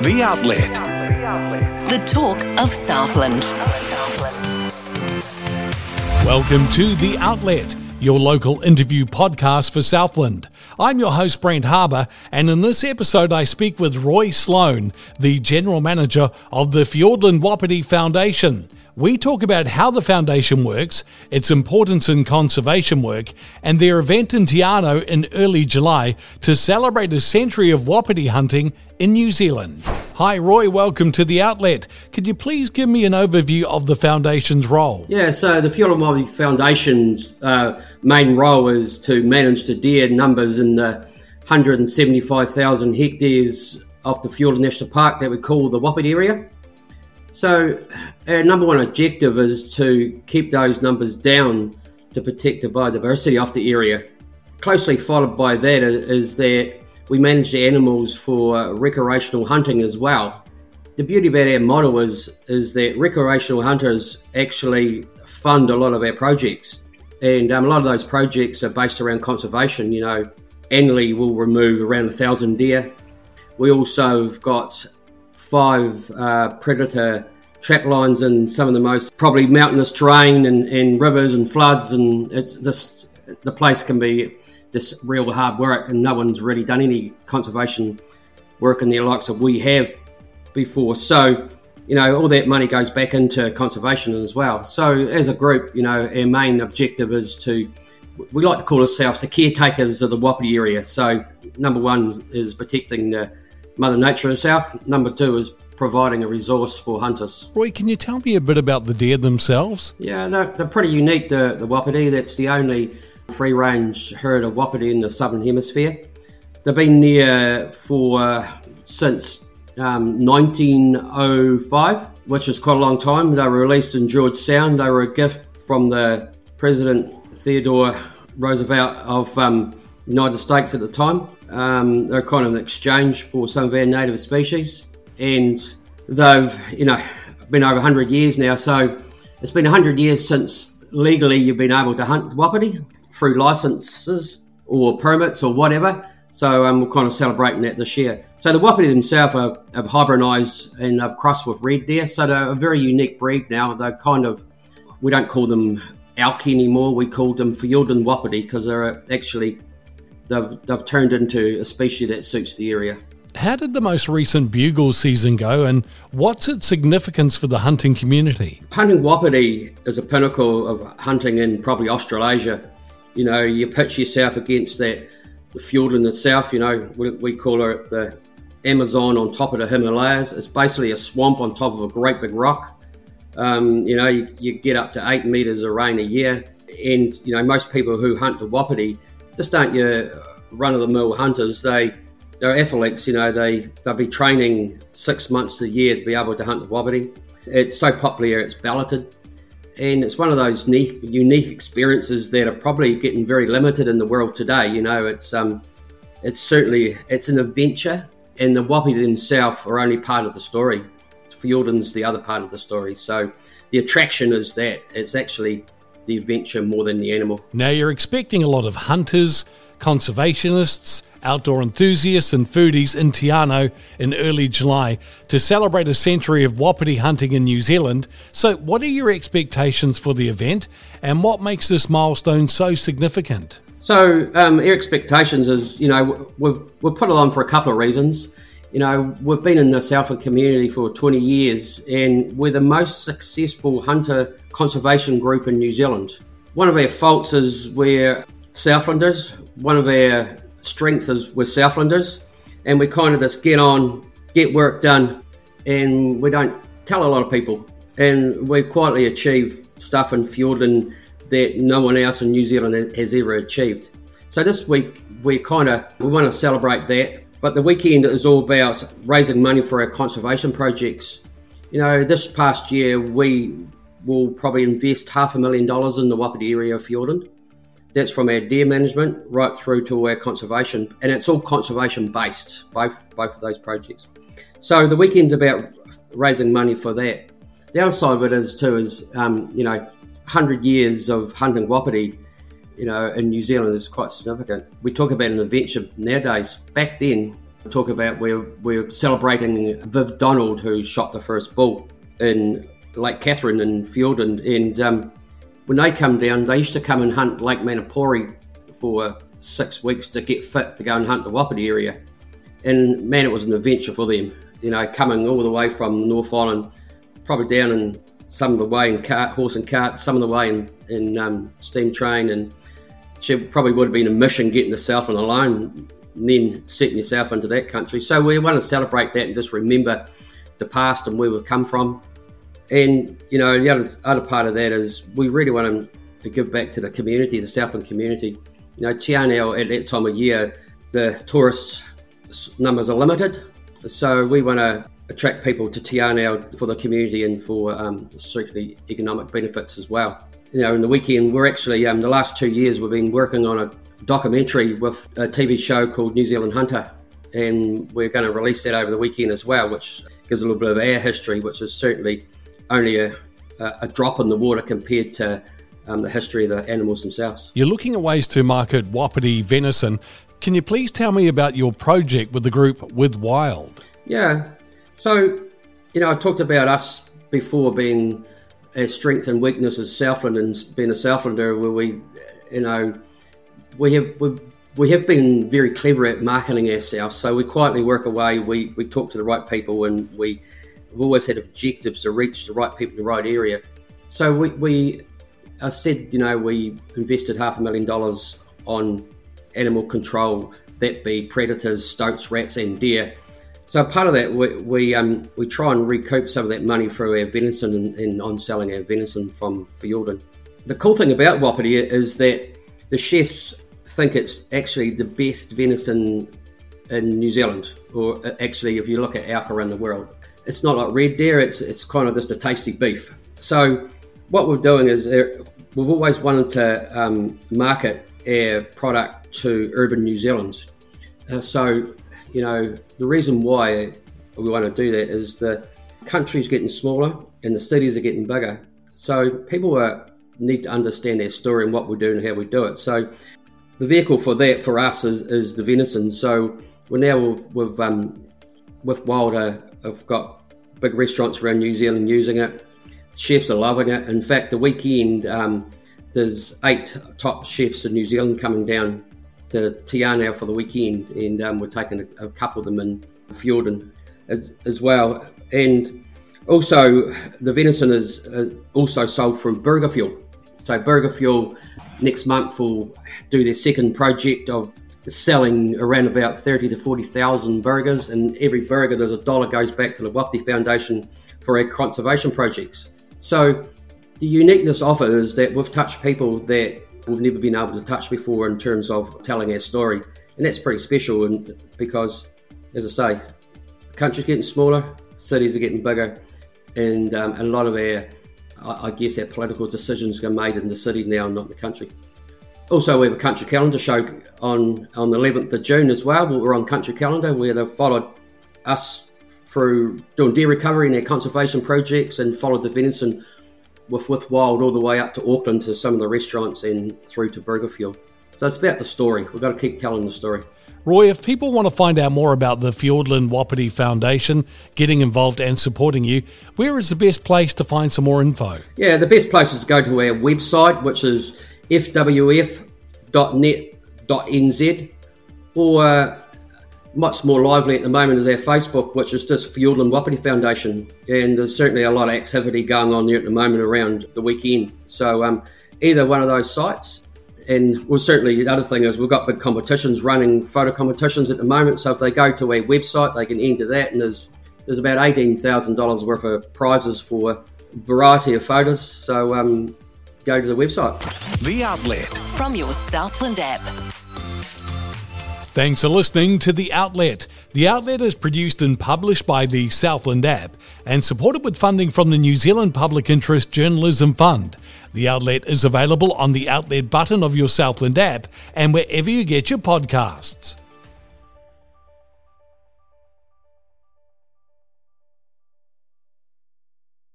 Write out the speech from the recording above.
The Outlet. The talk of Southland. Welcome to The Outlet, your local interview podcast for Southland. I'm your host, Brent Harbour, and in this episode, I speak with Roy Sloan, the General Manager of the Fiordland Wapiti Foundation. We talk about how the foundation works, its importance in conservation work, and their event in Te Anau in early July to celebrate a century of wapiti hunting in New Zealand. Hi, Roy, welcome to the outlet. Could you please give me an overview of the Foundation's role? Yeah, so the Wapiti Foundation's uh, main role is to manage the deer numbers in the 175,000 hectares of the Fiordland National Park that we call the Wapiti area. So, our number one objective is to keep those numbers down to protect the biodiversity of the area. Closely followed by that is that we manage the animals for recreational hunting as well. The beauty about our model is, is that recreational hunters actually fund a lot of our projects. And um, a lot of those projects are based around conservation. You know, annually we'll remove around a thousand deer. We also have got five uh, predator trap lines in some of the most probably mountainous terrain and, and rivers and floods and it's this the place can be this real hard work and no one's really done any conservation work in the likes of we have before. So you know all that money goes back into conservation as well. So as a group you know our main objective is to we like to call ourselves the caretakers of the wapiti area. So number one is protecting the Mother Nature herself. Number two is providing a resource for hunters. Roy, can you tell me a bit about the deer themselves? Yeah, they're, they're pretty unique, the, the Wapiti. That's the only free range herd of Wapiti in the southern hemisphere. They've been there for uh, since um, 1905, which is quite a long time. They were released in George Sound. They were a gift from the President Theodore Roosevelt of um, United States at the time. Um, they're kind of an exchange for some of our native species, and they've you know been over 100 years now. So it's been 100 years since legally you've been able to hunt wapiti through licenses or permits or whatever. So um, we're kind of celebrating that this year. So the wapiti themselves are, have hybridized and they've crossed with red deer. So they're a very unique breed now. They're kind of, we don't call them elk anymore. We call them Fiordland wapiti because they're actually they've, they've turned into a species that suits the area. How did the most recent bugle season go, and what's its significance for the hunting community? Hunting wapiti is a pinnacle of hunting in probably Australasia. You know, you pitch yourself against that the fjord in the south. You know, we, we call it the Amazon on top of the Himalayas. It's basically a swamp on top of a great big rock. Um, you know, you, you, get up to eight meters of rain a year, and you know most people who hunt the wapiti just aren't your run of the mill hunters. They they're athletes, you know. They they'll be training six months a year to be able to hunt the wapiti. It's so popular, it's balloted, and it's one of those unique, unique experiences that are probably getting very limited in the world today. You know, it's um, it's certainly it's an adventure, and the wapiti themselves are only part of the story. Fiordland's the other part of the story. So the attraction is that it's actually the adventure more than the animal. Now, you're expecting a lot of hunters, conservationists, outdoor enthusiasts, and foodies in Te Anau in early July to celebrate a century of wapiti hunting in New Zealand. So, what are your expectations for the event, and what makes this milestone so significant? So, um, our expectations is, you know, we've, we've put it on for a couple of reasons. You know, we've been in the Southland community for 20 years and we're the most successful hunter conservation group in New Zealand. One of our faults is we're Southlanders. One of our strengths is we're Southlanders and we kind of just get on, get work done, and we don't tell a lot of people. And we quietly achieve stuff in Fiordland that no one else in New Zealand has ever achieved. So this week we kind of we want to celebrate that but the weekend is all about raising money for our conservation projects. You know, this past year we will probably invest half a million dollars in the Wapiti area of Fiordland. That's from our deer management right through to our conservation, and it's all conservation based, both both of those projects. So the weekend's about raising money for that. The other side of it is too is um, you know, hundred years of hunting wapiti you know, in New Zealand is quite significant. We talk about an adventure nowadays. Back then, we talk about we're, we're celebrating Viv Donald, who shot the first bull in Lake Catherine in Fiordland. And um, when they come down, they used to come and hunt Lake Manapouri for six weeks to get fit to go and hunt the Wapiti area. And man, it was an adventure for them. You know, coming all the way from North Island, probably down in some of the way in cart, horse and cart, some of the way in, in um, steam train, and she probably would have been a mission getting herself the Southland alone, and then setting yourself into that country. So we want to celebrate that and just remember the past and where we've come from. And you know, the other other part of that is we really want to give back to the community, the Southland community. You know, Te Anau at that time of year, the tourist numbers are limited, so we want to attract people to Te Anau for the community and for um, certainly economic benefits as well. You know, in the weekend, we're actually um, the last two years we've been working on a documentary with a TV show called New Zealand Hunter, and we're going to release that over the weekend as well, which gives a little bit of our history, which is certainly only a, a drop in the water compared to um, the history of the animals themselves. You're looking at ways to market Wapiti venison. Can you please tell me about your project with the group With Wild? Yeah. So, you know, I talked about us before being strength and weakness as Southland and being a Southlander, where we, you know, we have we, we have been very clever at marketing ourselves. So we quietly work away. We we talk to the right people, and we we've always had objectives to reach the right people in the right area. So we, we I said, you know, we invested half a million dollars on animal control, that be predators, stoats, rats, and deer. So part of that, we we, um, we try and recoup some of that money through our venison and, and on selling our venison from Fiordland. The cool thing about Wapiti is that the chefs think it's actually the best venison in New Zealand, or uh, actually, if you look at elk around the world it's not like red deer. It's it's kind of just a tasty beef. So what we're doing is uh, we've always wanted to um, market our product to urban New Zealanders. Uh, so you know the reason why we want to do that is the country's getting smaller and the cities are getting bigger. So people are, need to understand our story and what we're doing and how we do it. So the vehicle for that for us is, is the venison. So we're now with, with um, with Wilder have got big restaurants around New Zealand using it. Chefs are loving it. In fact, the weekend um, there's eight top chefs in New Zealand coming down to Te Anau for the weekend, and um, we're taking a, a, couple of them in Fiordland as, as well. And also, the venison is uh, also sold through Burger Fuel. So Burger Fuel next month will do their second project of selling around about 30 to 40,000 burgers, and every burger there's a dollar goes back to the Wapiti Foundation for our conservation projects. So the uniqueness of it is that we've touched people that we've never been able to touch before in terms of telling our story, and that's pretty special. And because, as I say, the country's getting smaller, cities are getting bigger, and, um, a lot of our, I guess, our political decisions are made in the city now, not in the country. Also, we have a country calendar show on on the 11th of June as well. We're on country calendar where they've followed us through doing deer recovery and their conservation projects and followed the venison with with wild all the way up to Auckland to some of the restaurants and through to Burger Fuel. So it's about the story. We've got to keep telling the story. Roy, if people want to find out more about the Fiordland Wapiti Foundation, getting involved and supporting you, where is the best place to find some more info? Yeah, the best place is to go to our website, which is fwf.net.nz, or much more lively at the moment is our Facebook, which is just Fiordland Wapiti Foundation. And there's certainly a lot of activity going on there at the moment around the weekend. So um, either one of those sites. And well, certainly the other thing is we've got big competitions running, photo competitions at the moment. So if they go to our website, they can enter that, and there's there's about eighteen thousand dollars worth of prizes for a variety of photos. So um, go to the website. The Outlet from your Southland app. Thanks for listening to The Outlet. The Outlet is produced and published by the Southland app and supported with funding from the New Zealand Public Interest Journalism Fund. The Outlet is available on the Outlet button of your Southland app and wherever you get your podcasts.